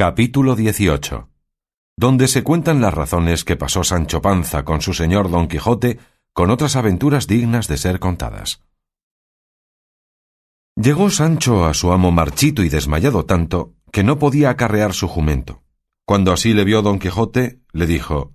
Capítulo 18 donde se cuentan las razones que pasó Sancho Panza con su señor Don Quijote con otras aventuras dignas de ser contadas. Llegó Sancho a su amo marchito y desmayado tanto que no podía acarrear su jumento. Cuando así le vio Don Quijote, le dijo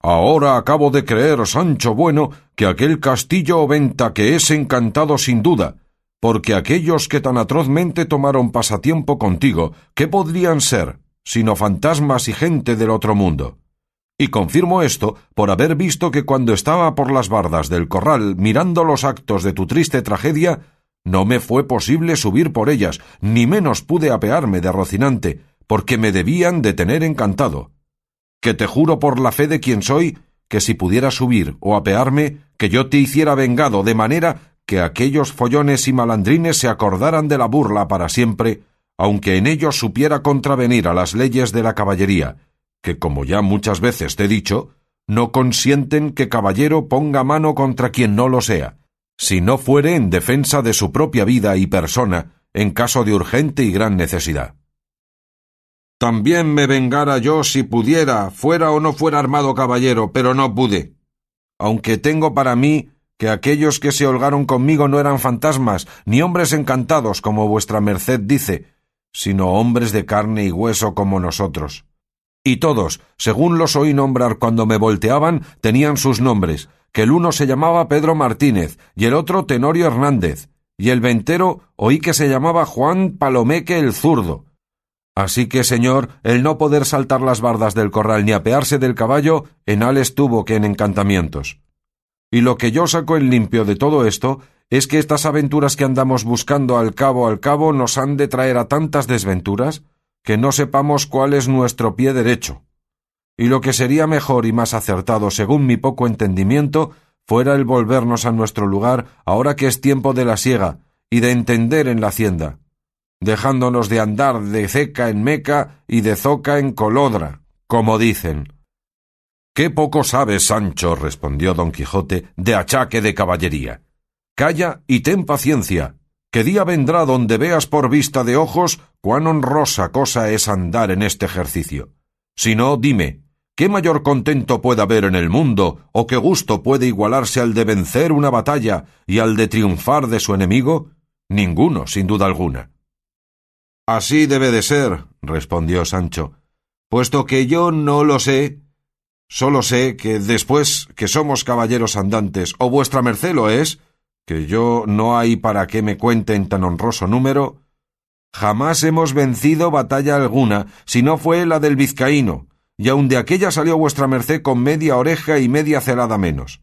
Ahora acabo de creer, Sancho bueno, que aquel castillo o venta que es encantado sin duda, porque aquellos que tan atrozmente tomaron pasatiempo contigo, ¿qué podrían ser, sino fantasmas y gente del otro mundo? Y confirmo esto por haber visto que cuando estaba por las bardas del corral mirando los actos de tu triste tragedia, no me fue posible subir por ellas, ni menos pude apearme de Rocinante, porque me debían de tener encantado. Que te juro por la fe de quien soy, que si pudiera subir o apearme, que yo te hiciera vengado de manera que aquellos follones y malandrines se acordaran de la burla para siempre, aunque en ellos supiera contravenir a las leyes de la caballería, que, como ya muchas veces te he dicho, no consienten que caballero ponga mano contra quien no lo sea, si no fuere en defensa de su propia vida y persona, en caso de urgente y gran necesidad. También me vengara yo si pudiera, fuera o no fuera armado caballero, pero no pude. Aunque tengo para mí que aquellos que se holgaron conmigo no eran fantasmas, ni hombres encantados, como vuestra merced dice, sino hombres de carne y hueso como nosotros. Y todos, según los oí nombrar cuando me volteaban, tenían sus nombres, que el uno se llamaba Pedro Martínez y el otro Tenorio Hernández, y el ventero oí que se llamaba Juan Palomeque el zurdo. Así que, señor, el no poder saltar las bardas del corral ni apearse del caballo, en ales tuvo que en encantamientos. Y lo que yo saco en limpio de todo esto es que estas aventuras que andamos buscando al cabo al cabo nos han de traer a tantas desventuras que no sepamos cuál es nuestro pie derecho. Y lo que sería mejor y más acertado, según mi poco entendimiento, fuera el volvernos a nuestro lugar ahora que es tiempo de la siega y de entender en la hacienda, dejándonos de andar de ceca en meca y de zoca en colodra, como dicen, Qué poco sabes, Sancho, respondió don Quijote, de achaque de caballería. Calla y ten paciencia, que día vendrá donde veas por vista de ojos cuán honrosa cosa es andar en este ejercicio. Si no, dime, ¿qué mayor contento puede haber en el mundo, o qué gusto puede igualarse al de vencer una batalla y al de triunfar de su enemigo? Ninguno, sin duda alguna. Así debe de ser, respondió Sancho, puesto que yo no lo sé, Solo sé que después que somos caballeros andantes, o vuestra merced lo es, que yo no hay para qué me cuenten tan honroso número, jamás hemos vencido batalla alguna, si no fue la del vizcaíno, y aun de aquella salió vuestra merced con media oreja y media celada menos.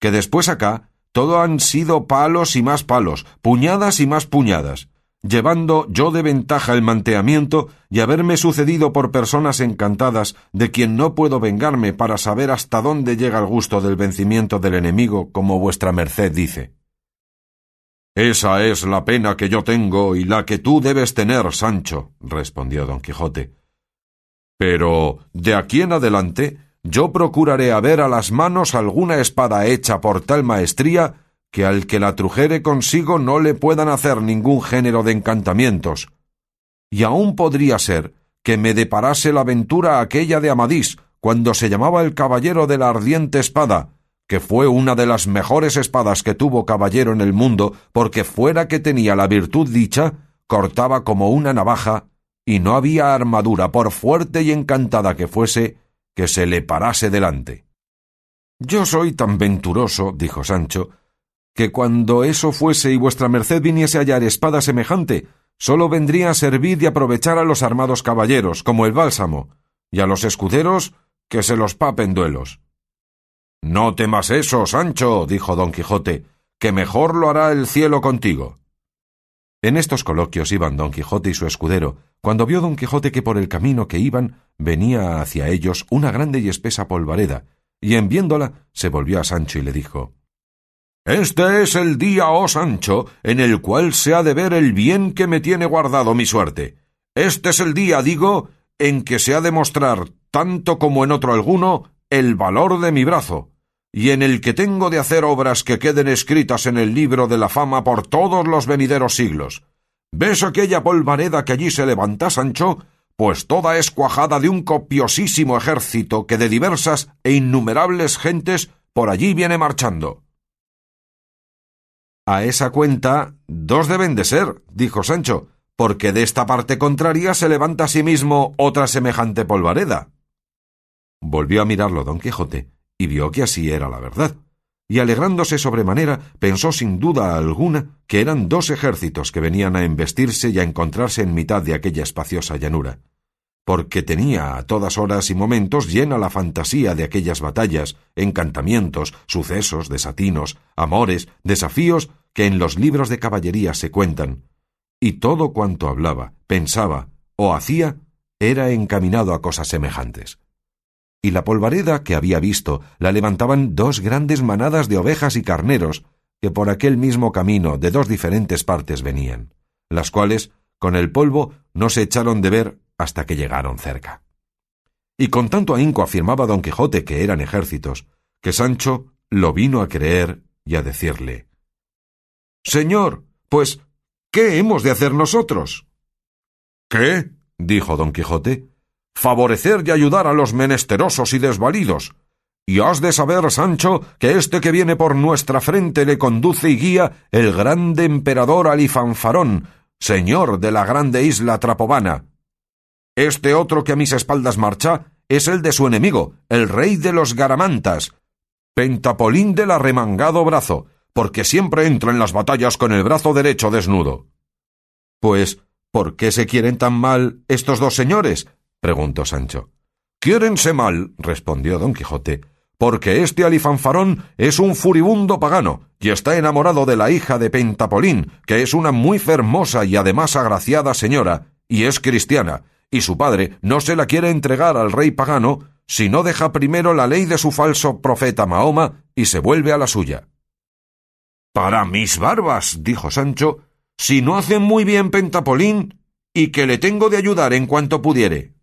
Que después acá todo han sido palos y más palos, puñadas y más puñadas, llevando yo de ventaja el manteamiento y haberme sucedido por personas encantadas de quien no puedo vengarme para saber hasta dónde llega el gusto del vencimiento del enemigo, como vuestra merced dice. Esa es la pena que yo tengo y la que tú debes tener, Sancho, respondió don Quijote. Pero de aquí en adelante yo procuraré haber a las manos alguna espada hecha por tal maestría que al que la trujere consigo no le puedan hacer ningún género de encantamientos. Y aún podría ser que me deparase la aventura aquella de Amadís, cuando se llamaba el caballero de la ardiente espada, que fue una de las mejores espadas que tuvo caballero en el mundo, porque fuera que tenía la virtud dicha, cortaba como una navaja, y no había armadura, por fuerte y encantada que fuese, que se le parase delante. Yo soy tan venturoso, dijo Sancho, que cuando eso fuese y vuestra merced viniese a hallar espada semejante, sólo vendría a servir y aprovechar a los armados caballeros, como el bálsamo, y a los escuderos que se los papen duelos. No temas eso, Sancho, dijo don Quijote, que mejor lo hará el cielo contigo. En estos coloquios iban don Quijote y su escudero, cuando vio don Quijote que por el camino que iban venía hacia ellos una grande y espesa polvareda, y en viéndola se volvió a Sancho y le dijo este es el día, oh Sancho, en el cual se ha de ver el bien que me tiene guardado mi suerte. Este es el día, digo, en que se ha de mostrar, tanto como en otro alguno, el valor de mi brazo, y en el que tengo de hacer obras que queden escritas en el libro de la fama por todos los venideros siglos. ¿Ves aquella polvareda que allí se levanta, Sancho? pues toda es cuajada de un copiosísimo ejército que de diversas e innumerables gentes por allí viene marchando. A esa cuenta dos deben de ser, dijo Sancho, porque de esta parte contraria se levanta asimismo otra semejante polvareda. Volvió a mirarlo don Quijote y vio que así era la verdad, y alegrándose sobremanera pensó sin duda alguna que eran dos ejércitos que venían a embestirse y a encontrarse en mitad de aquella espaciosa llanura, porque tenía a todas horas y momentos llena la fantasía de aquellas batallas, encantamientos, sucesos, desatinos, amores, desafíos que en los libros de caballería se cuentan, y todo cuanto hablaba, pensaba o hacía era encaminado a cosas semejantes. Y la polvareda que había visto la levantaban dos grandes manadas de ovejas y carneros que por aquel mismo camino de dos diferentes partes venían, las cuales, con el polvo, no se echaron de ver hasta que llegaron cerca. Y con tanto ahínco afirmaba don Quijote que eran ejércitos, que Sancho lo vino a creer y a decirle Señor, pues, ¿qué hemos de hacer nosotros? ¿Qué? dijo don Quijote favorecer y ayudar a los menesterosos y desvalidos. Y has de saber, Sancho, que este que viene por nuestra frente le conduce y guía el grande emperador Alifanfarón, señor de la grande isla Trapovana. Este otro que a mis espaldas marcha es el de su enemigo, el rey de los Garamantas, Pentapolín del arremangado brazo, porque siempre entra en las batallas con el brazo derecho desnudo. Pues, ¿por qué se quieren tan mal estos dos señores? preguntó Sancho. Quiérense mal, respondió don Quijote, porque este alifanfarón es un furibundo pagano, y está enamorado de la hija de Pentapolín, que es una muy fermosa y además agraciada señora, y es cristiana, y su padre no se la quiere entregar al rey pagano si no deja primero la ley de su falso profeta Mahoma y se vuelve a la suya. Para mis barbas, dijo Sancho, si no hace muy bien Pentapolín, y que le tengo de ayudar en cuanto pudiere.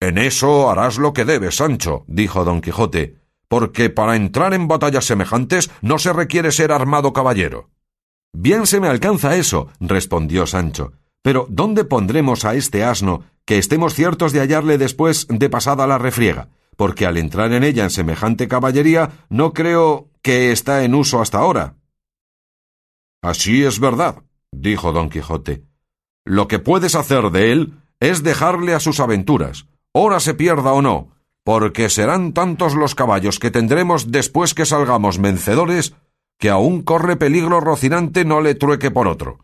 En eso harás lo que debes, Sancho, dijo don Quijote, porque para entrar en batallas semejantes no se requiere ser armado caballero. Bien se me alcanza eso, respondió Sancho. Pero ¿dónde pondremos a este asno que estemos ciertos de hallarle después de pasada la refriega? Porque al entrar en ella en semejante caballería no creo que está en uso hasta ahora. Así es verdad, dijo don Quijote. Lo que puedes hacer de él es dejarle a sus aventuras, ora se pierda o no, porque serán tantos los caballos que tendremos después que salgamos vencedores, que aún corre peligro Rocinante no le trueque por otro.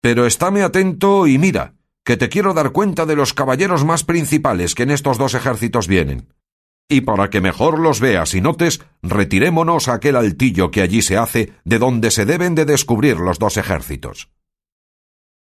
Pero estáme atento y mira, que te quiero dar cuenta de los caballeros más principales que en estos dos ejércitos vienen. Y para que mejor los veas y notes, retirémonos a aquel altillo que allí se hace, de donde se deben de descubrir los dos ejércitos.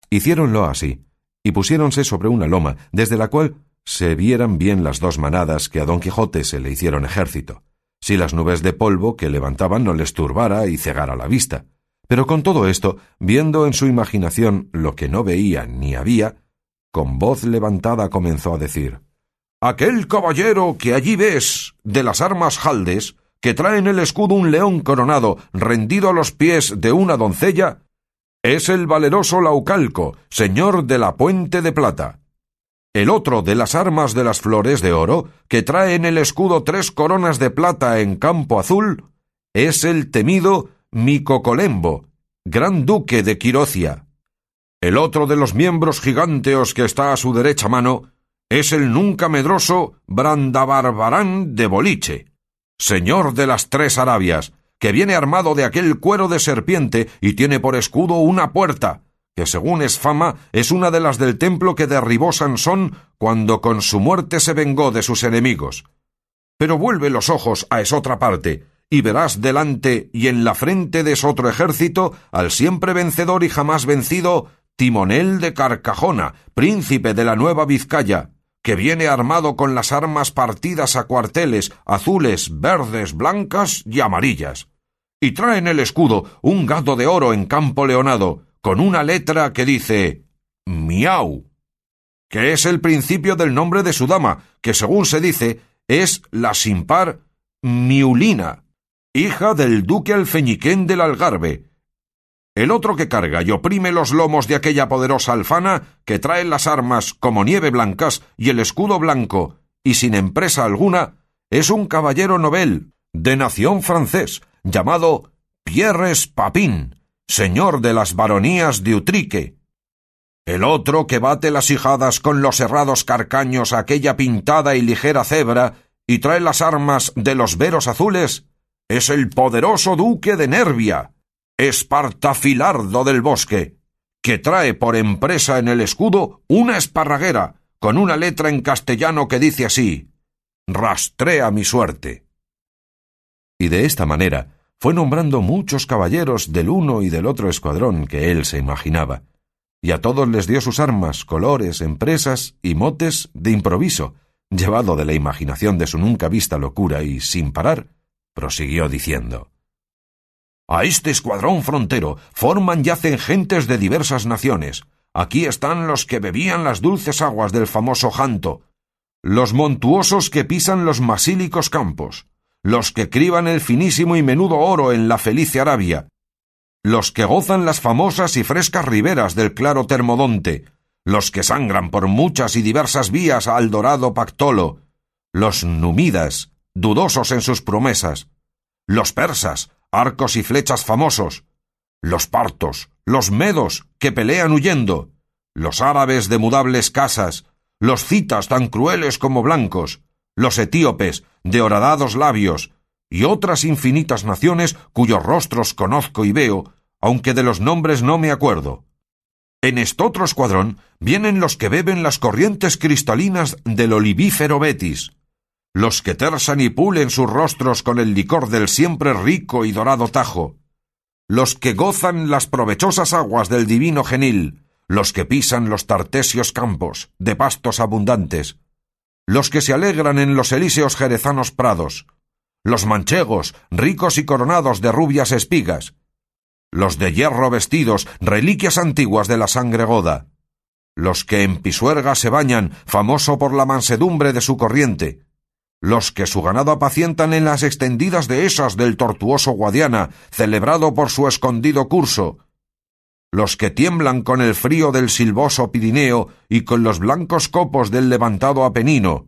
Hiciéronlo así, y pusiéronse sobre una loma, desde la cual se vieran bien las dos manadas que a don Quijote se le hicieron ejército, si las nubes de polvo que levantaban no les turbara y cegara la vista. Pero con todo esto, viendo en su imaginación lo que no veía ni había, con voz levantada comenzó a decir Aquel caballero que allí ves, de las armas jaldes, que trae en el escudo un león coronado rendido a los pies de una doncella, es el valeroso Laucalco, señor de la Puente de Plata. El otro de las armas de las flores de oro, que trae en el escudo tres coronas de plata en campo azul, es el temido Micocolembo, gran duque de Quirocia. El otro de los miembros giganteos que está a su derecha mano es el nunca medroso Brandabarbarán de Boliche, señor de las tres Arabias, que viene armado de aquel cuero de serpiente y tiene por escudo una puerta, que según es fama es una de las del templo que derribó Sansón cuando con su muerte se vengó de sus enemigos. Pero vuelve los ojos a esotra parte, y verás delante y en la frente de otro ejército al siempre vencedor y jamás vencido Timonel de Carcajona, príncipe de la Nueva Vizcaya, que viene armado con las armas partidas a cuarteles azules, verdes, blancas y amarillas. Y trae en el escudo un gato de oro en campo leonado, con una letra que dice Miau, que es el principio del nombre de su dama, que según se dice es la sin par Miulina, hija del duque alfeñiquén del Algarve, el otro que carga y oprime los lomos de aquella poderosa alfana que trae las armas como nieve blancas y el escudo blanco, y sin empresa alguna, es un caballero novel, de nación francés, llamado Pierres Papin, señor de las baronías de Utrique. El otro que bate las hijadas con los herrados carcaños a aquella pintada y ligera cebra y trae las armas de los veros azules, es el poderoso duque de Nervia, Espartafilardo del bosque, que trae por empresa en el escudo una esparraguera con una letra en castellano que dice así Rastrea mi suerte. Y de esta manera fue nombrando muchos caballeros del uno y del otro escuadrón que él se imaginaba, y a todos les dio sus armas, colores, empresas y motes de improviso, llevado de la imaginación de su nunca vista locura y, sin parar, prosiguió diciendo A este escuadrón frontero forman y hacen gentes de diversas naciones. Aquí están los que bebían las dulces aguas del famoso Janto, los montuosos que pisan los masílicos campos, los que criban el finísimo y menudo oro en la felice Arabia, los que gozan las famosas y frescas riberas del claro Termodonte, los que sangran por muchas y diversas vías al dorado Pactolo, los numidas, dudosos en sus promesas, los persas, arcos y flechas famosos, los partos, los medos, que pelean huyendo, los árabes de mudables casas, los citas tan crueles como blancos, los etíopes, de horadados labios, y otras infinitas naciones cuyos rostros conozco y veo, aunque de los nombres no me acuerdo. En este otro escuadrón vienen los que beben las corrientes cristalinas del olivífero Betis, los que tersan y pulen sus rostros con el licor del siempre rico y dorado Tajo, los que gozan las provechosas aguas del divino Genil, los que pisan los tartesios campos, de pastos abundantes, los que se alegran en los elíseos jerezanos prados, los manchegos, ricos y coronados de rubias espigas, los de hierro vestidos, reliquias antiguas de la sangre goda, los que en Pisuerga se bañan, famoso por la mansedumbre de su corriente, los que su ganado apacientan en las extendidas dehesas del tortuoso Guadiana, celebrado por su escondido curso, los que tiemblan con el frío del silboso Pirineo y con los blancos copos del levantado Apenino.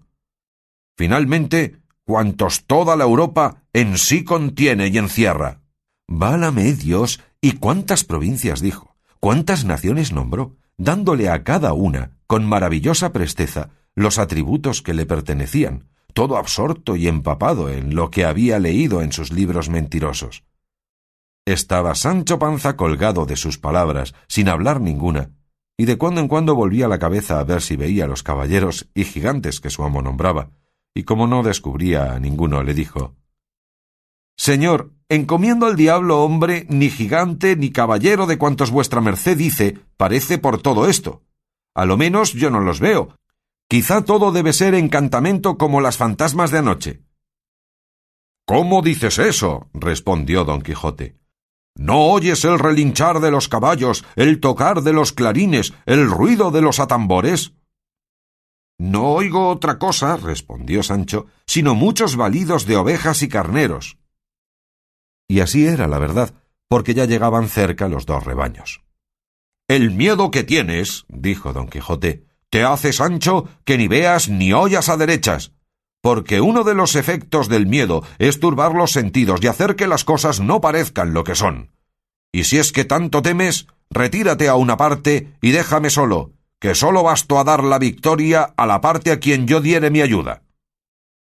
Finalmente, cuantos toda la Europa en sí contiene y encierra. Válame Dios, y cuántas provincias dijo, cuántas naciones nombró, dándole a cada una, con maravillosa presteza, los atributos que le pertenecían, todo absorto y empapado en lo que había leído en sus libros mentirosos. Estaba Sancho Panza colgado de sus palabras, sin hablar ninguna, y de cuando en cuando volvía la cabeza a ver si veía los caballeros y gigantes que su amo nombraba, y como no descubría a ninguno, le dijo Señor, encomiendo al diablo hombre, ni gigante, ni caballero de cuantos vuestra merced dice, parece por todo esto. A lo menos yo no los veo. Quizá todo debe ser encantamento como las fantasmas de anoche. ¿Cómo dices eso? respondió don Quijote. ¿No oyes el relinchar de los caballos, el tocar de los clarines, el ruido de los atambores? No oigo otra cosa, respondió Sancho, sino muchos balidos de ovejas y carneros. Y así era la verdad, porque ya llegaban cerca los dos rebaños. El miedo que tienes, dijo don Quijote, te hace, Sancho, que ni veas ni oyas a derechas porque uno de los efectos del miedo es turbar los sentidos y hacer que las cosas no parezcan lo que son. Y si es que tanto temes, retírate a una parte y déjame solo, que solo basto a dar la victoria a la parte a quien yo diere mi ayuda.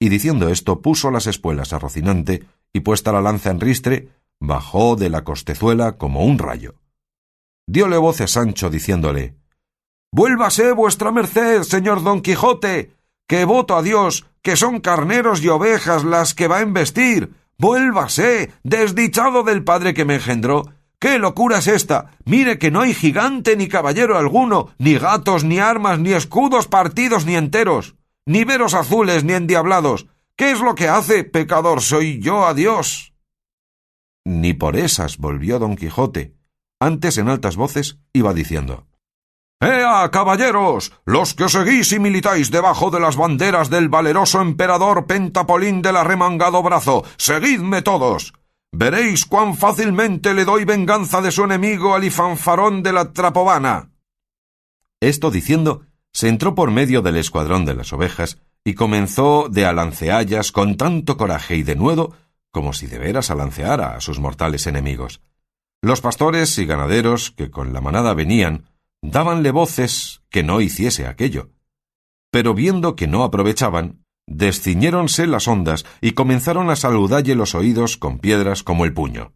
Y diciendo esto puso las espuelas a Rocinante, y puesta la lanza en ristre, bajó de la costezuela como un rayo. Dióle voces Sancho diciéndole Vuélvase vuestra merced, señor Don Quijote, que voto a Dios que son carneros y ovejas las que va a embestir. Vuélvase, desdichado del padre que me engendró. ¿Qué locura es esta? Mire que no hay gigante ni caballero alguno, ni gatos, ni armas, ni escudos partidos ni enteros, ni veros azules, ni endiablados. ¿Qué es lo que hace, pecador? Soy yo a Dios. Ni por esas volvió don Quijote. Antes en altas voces iba diciendo ¡Ea, caballeros! Los que seguís y militáis debajo de las banderas del valeroso emperador Pentapolín del arremangado brazo, seguidme todos. Veréis cuán fácilmente le doy venganza de su enemigo al ifanfarón de la Trapovana. Esto diciendo, se entró por medio del escuadrón de las ovejas y comenzó de alanceallas con tanto coraje y denuedo como si de veras alanceara a sus mortales enemigos. Los pastores y ganaderos que con la manada venían dábanle voces que no hiciese aquello. Pero viendo que no aprovechaban, desciñéronse las ondas y comenzaron a saludalle los oídos con piedras como el puño.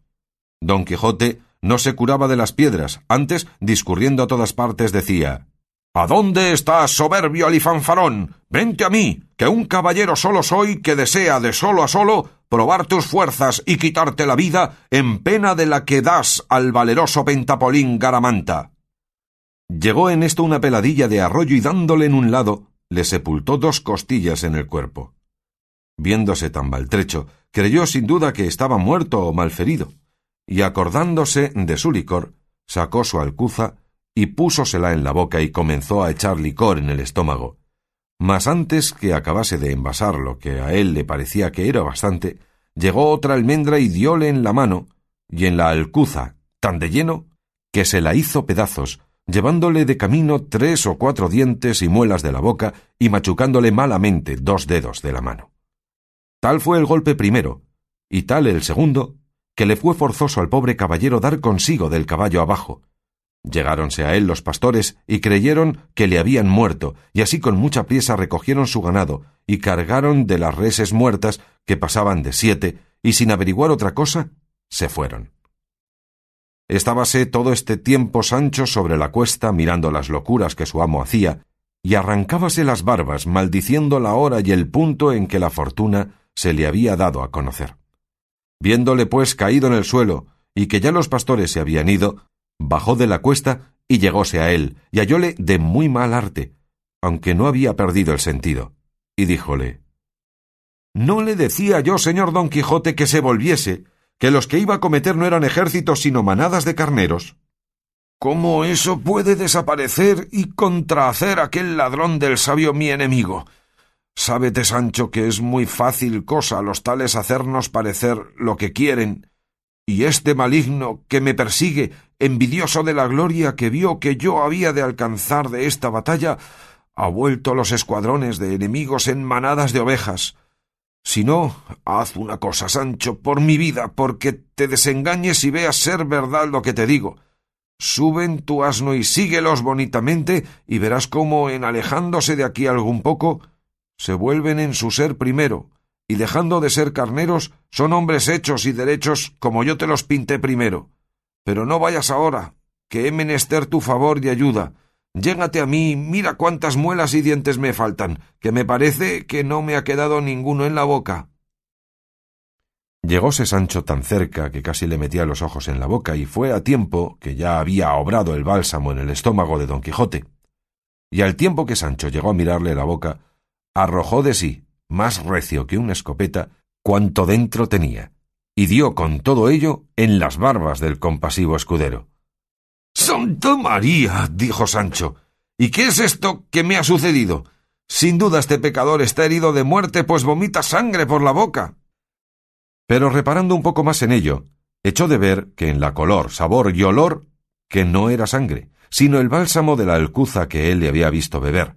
Don Quijote no se curaba de las piedras, antes, discurriendo a todas partes, decía ¿A dónde estás, soberbio alifanfarón? Vente a mí, que un caballero solo soy que desea de solo a solo probar tus fuerzas y quitarte la vida en pena de la que das al valeroso pentapolín Garamanta. Llegó en esto una peladilla de arroyo y dándole en un lado, le sepultó dos costillas en el cuerpo. Viéndose tan maltrecho, creyó sin duda que estaba muerto o malferido, y acordándose de su licor, sacó su alcuza y púsosela en la boca y comenzó a echar licor en el estómago. Mas antes que acabase de envasar lo que a él le parecía que era bastante, llegó otra almendra y dióle en la mano, y en la alcuza, tan de lleno, que se la hizo pedazos, llevándole de camino tres o cuatro dientes y muelas de la boca y machucándole malamente dos dedos de la mano. Tal fue el golpe primero, y tal el segundo, que le fue forzoso al pobre caballero dar consigo del caballo abajo. Llegáronse a él los pastores y creyeron que le habían muerto, y así con mucha priesa recogieron su ganado y cargaron de las reses muertas que pasaban de siete, y sin averiguar otra cosa, se fueron. Estábase todo este tiempo Sancho sobre la cuesta mirando las locuras que su amo hacía, y arrancábase las barbas maldiciendo la hora y el punto en que la fortuna se le había dado a conocer. Viéndole pues caído en el suelo, y que ya los pastores se habían ido, bajó de la cuesta y llegóse a él, y hallóle de muy mal arte, aunque no había perdido el sentido, y díjole ¿No le decía yo, señor Don Quijote, que se volviese, que los que iba a cometer no eran ejércitos sino manadas de carneros. ¿Cómo eso puede desaparecer y contrahacer aquel ladrón del sabio mi enemigo? Sábete, Sancho, que es muy fácil cosa a los tales hacernos parecer lo que quieren, y este maligno que me persigue, envidioso de la gloria que vio que yo había de alcanzar de esta batalla, ha vuelto los escuadrones de enemigos en manadas de ovejas, si no, haz una cosa, Sancho, por mi vida, porque te desengañes y veas ser verdad lo que te digo. Sube en tu asno y síguelos bonitamente, y verás cómo, en alejándose de aquí algún poco, se vuelven en su ser primero, y dejando de ser carneros, son hombres hechos y derechos como yo te los pinté primero. Pero no vayas ahora, que he menester tu favor y ayuda, Llégate a mí, mira cuántas muelas y dientes me faltan, que me parece que no me ha quedado ninguno en la boca. Llegóse Sancho tan cerca que casi le metía los ojos en la boca y fue a tiempo que ya había obrado el bálsamo en el estómago de don Quijote. Y al tiempo que Sancho llegó a mirarle la boca, arrojó de sí, más recio que una escopeta, cuanto dentro tenía, y dio con todo ello en las barbas del compasivo escudero. Santa María. dijo Sancho. ¿Y qué es esto que me ha sucedido? Sin duda este pecador está herido de muerte, pues vomita sangre por la boca. Pero reparando un poco más en ello, echó de ver que en la color, sabor y olor que no era sangre, sino el bálsamo de la alcuza que él le había visto beber.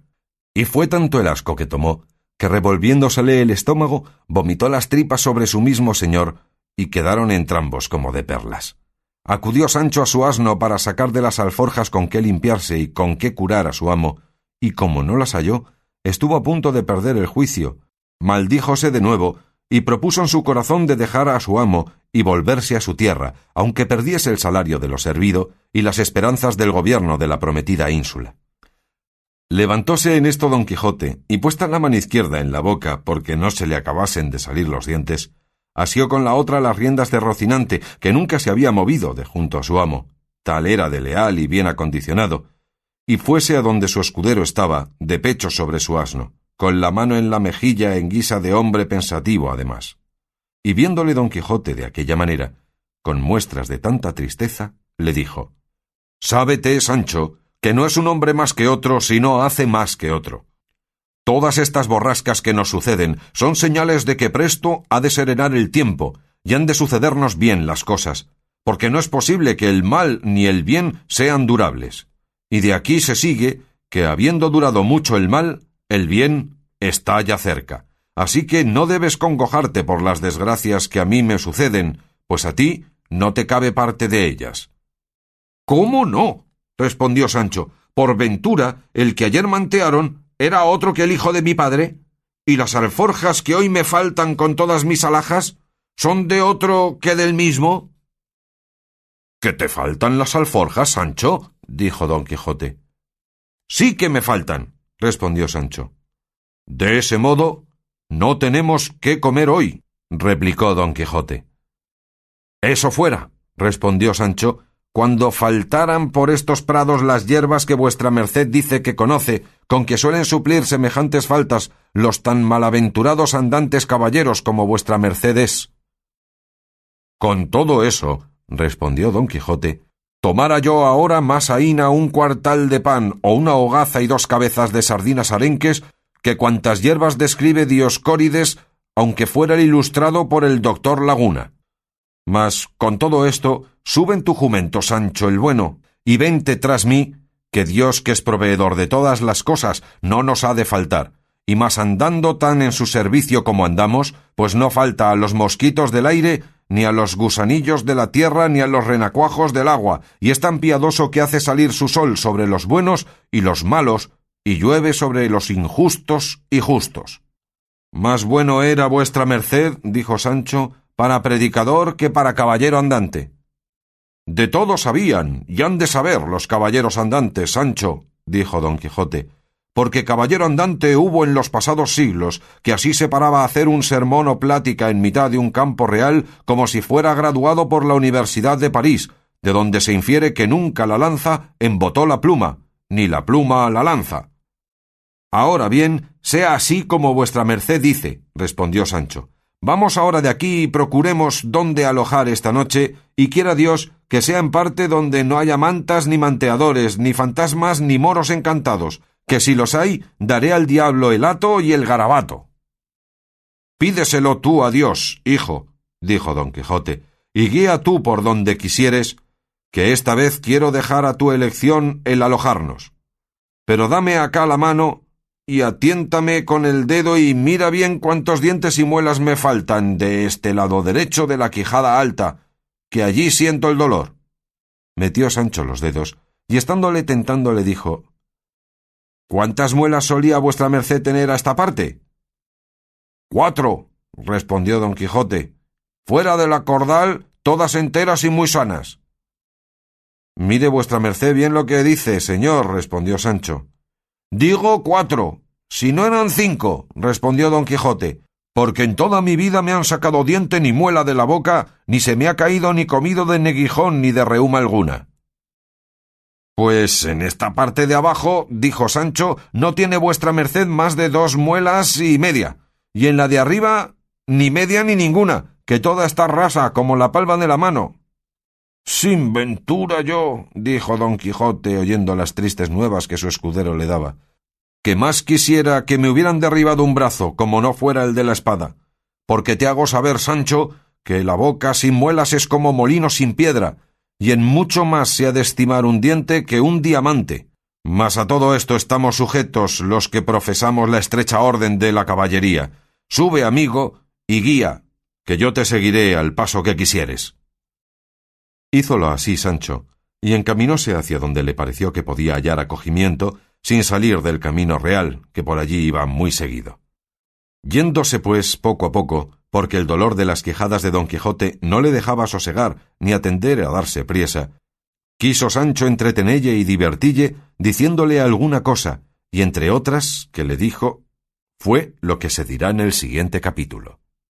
Y fue tanto el asco que tomó, que revolviéndosele el estómago, vomitó las tripas sobre su mismo señor, y quedaron entrambos como de perlas. Acudió Sancho a su asno para sacar de las alforjas con qué limpiarse y con qué curar a su amo, y como no las halló, estuvo a punto de perder el juicio. Maldíjose de nuevo, y propuso en su corazón de dejar a su amo y volverse a su tierra, aunque perdiese el salario de lo servido y las esperanzas del gobierno de la prometida ínsula. Levantóse en esto don Quijote, y puesta la mano izquierda en la boca porque no se le acabasen de salir los dientes, asió con la otra las riendas de Rocinante, que nunca se había movido de junto a su amo, tal era de leal y bien acondicionado, y fuese a donde su escudero estaba, de pecho sobre su asno, con la mano en la mejilla en guisa de hombre pensativo además. Y viéndole don Quijote de aquella manera, con muestras de tanta tristeza, le dijo Sábete, Sancho, que no es un hombre más que otro, sino hace más que otro. Todas estas borrascas que nos suceden son señales de que presto ha de serenar el tiempo, y han de sucedernos bien las cosas, porque no es posible que el mal ni el bien sean durables. Y de aquí se sigue que habiendo durado mucho el mal, el bien está ya cerca. Así que no debes congojarte por las desgracias que a mí me suceden, pues a ti no te cabe parte de ellas. ¿Cómo no? respondió Sancho. Por ventura, el que ayer mantearon era otro que el hijo de mi padre, y las alforjas que hoy me faltan con todas mis alhajas son de otro que del mismo. ¿Que te faltan las alforjas, Sancho? dijo don Quijote. Sí que me faltan, respondió Sancho. De ese modo, no tenemos qué comer hoy, replicó don Quijote. Eso fuera, respondió Sancho, cuando faltaran por estos prados las hierbas que vuestra merced dice que conoce, con que suelen suplir semejantes faltas los tan malaventurados andantes caballeros como vuestra merced es. Con todo eso, respondió don Quijote, tomara yo ahora más aína un cuartal de pan o una hogaza y dos cabezas de sardinas arenques que cuantas hierbas describe Dioscórides, aunque fuera ilustrado por el doctor Laguna. Mas, con todo esto, sube en tu jumento, Sancho el bueno, y vente tras mí, que Dios, que es proveedor de todas las cosas, no nos ha de faltar, y más andando tan en su servicio como andamos, pues no falta a los mosquitos del aire, ni a los gusanillos de la tierra, ni a los renacuajos del agua, y es tan piadoso que hace salir su sol sobre los buenos y los malos, y llueve sobre los injustos y justos. Más bueno era vuestra merced, dijo Sancho, para predicador que para caballero andante. De todo sabían, y han de saber los caballeros andantes, Sancho, dijo don Quijote, porque caballero andante hubo en los pasados siglos, que así se paraba a hacer un sermón o plática en mitad de un campo real como si fuera graduado por la Universidad de París, de donde se infiere que nunca la lanza embotó la pluma, ni la pluma la lanza. Ahora bien, sea así como vuestra merced dice, respondió Sancho, Vamos ahora de aquí y procuremos dónde alojar esta noche, y quiera Dios que sea en parte donde no haya mantas ni manteadores, ni fantasmas, ni moros encantados, que si los hay, daré al diablo el hato y el garabato. Pídeselo tú a Dios, hijo, dijo don Quijote, y guía tú por donde quisieres, que esta vez quiero dejar a tu elección el alojarnos. Pero dame acá la mano y atiéntame con el dedo y mira bien cuántos dientes y muelas me faltan de este lado derecho de la quijada alta, que allí siento el dolor. Metió Sancho los dedos, y estándole tentando le dijo ¿Cuántas muelas solía vuestra merced tener a esta parte? Cuatro, respondió don Quijote. Fuera de la cordal, todas enteras y muy sanas. Mire vuestra merced bien lo que dice, señor, respondió Sancho. Digo cuatro. Si no eran cinco, respondió don Quijote, porque en toda mi vida me han sacado diente ni muela de la boca, ni se me ha caído ni comido de neguijón ni de reuma alguna. Pues en esta parte de abajo, dijo Sancho, no tiene vuestra merced más de dos muelas y media, y en la de arriba ni media ni ninguna, que toda está rasa como la palma de la mano. Sin ventura yo, dijo don Quijote, oyendo las tristes nuevas que su escudero le daba, que más quisiera que me hubieran derribado un brazo, como no fuera el de la espada, porque te hago saber, Sancho, que la boca sin muelas es como molino sin piedra, y en mucho más se ha de estimar un diente que un diamante. Mas a todo esto estamos sujetos los que profesamos la estrecha orden de la caballería. Sube, amigo, y guía, que yo te seguiré al paso que quisieres. Hízolo así Sancho, y encaminóse hacia donde le pareció que podía hallar acogimiento, sin salir del camino real, que por allí iba muy seguido. Yéndose, pues, poco a poco, porque el dolor de las quejadas de don Quijote no le dejaba sosegar ni atender a darse priesa, quiso Sancho entretenelle y divertille diciéndole alguna cosa, y entre otras que le dijo, fue lo que se dirá en el siguiente capítulo.